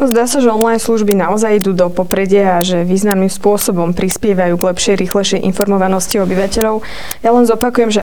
No, zdá sa, že online služby naozaj idú do popredia a že významným spôsobom prispievajú k lepšej, rýchlejšej informovanosti obyvateľov. Ja len zopakujem, že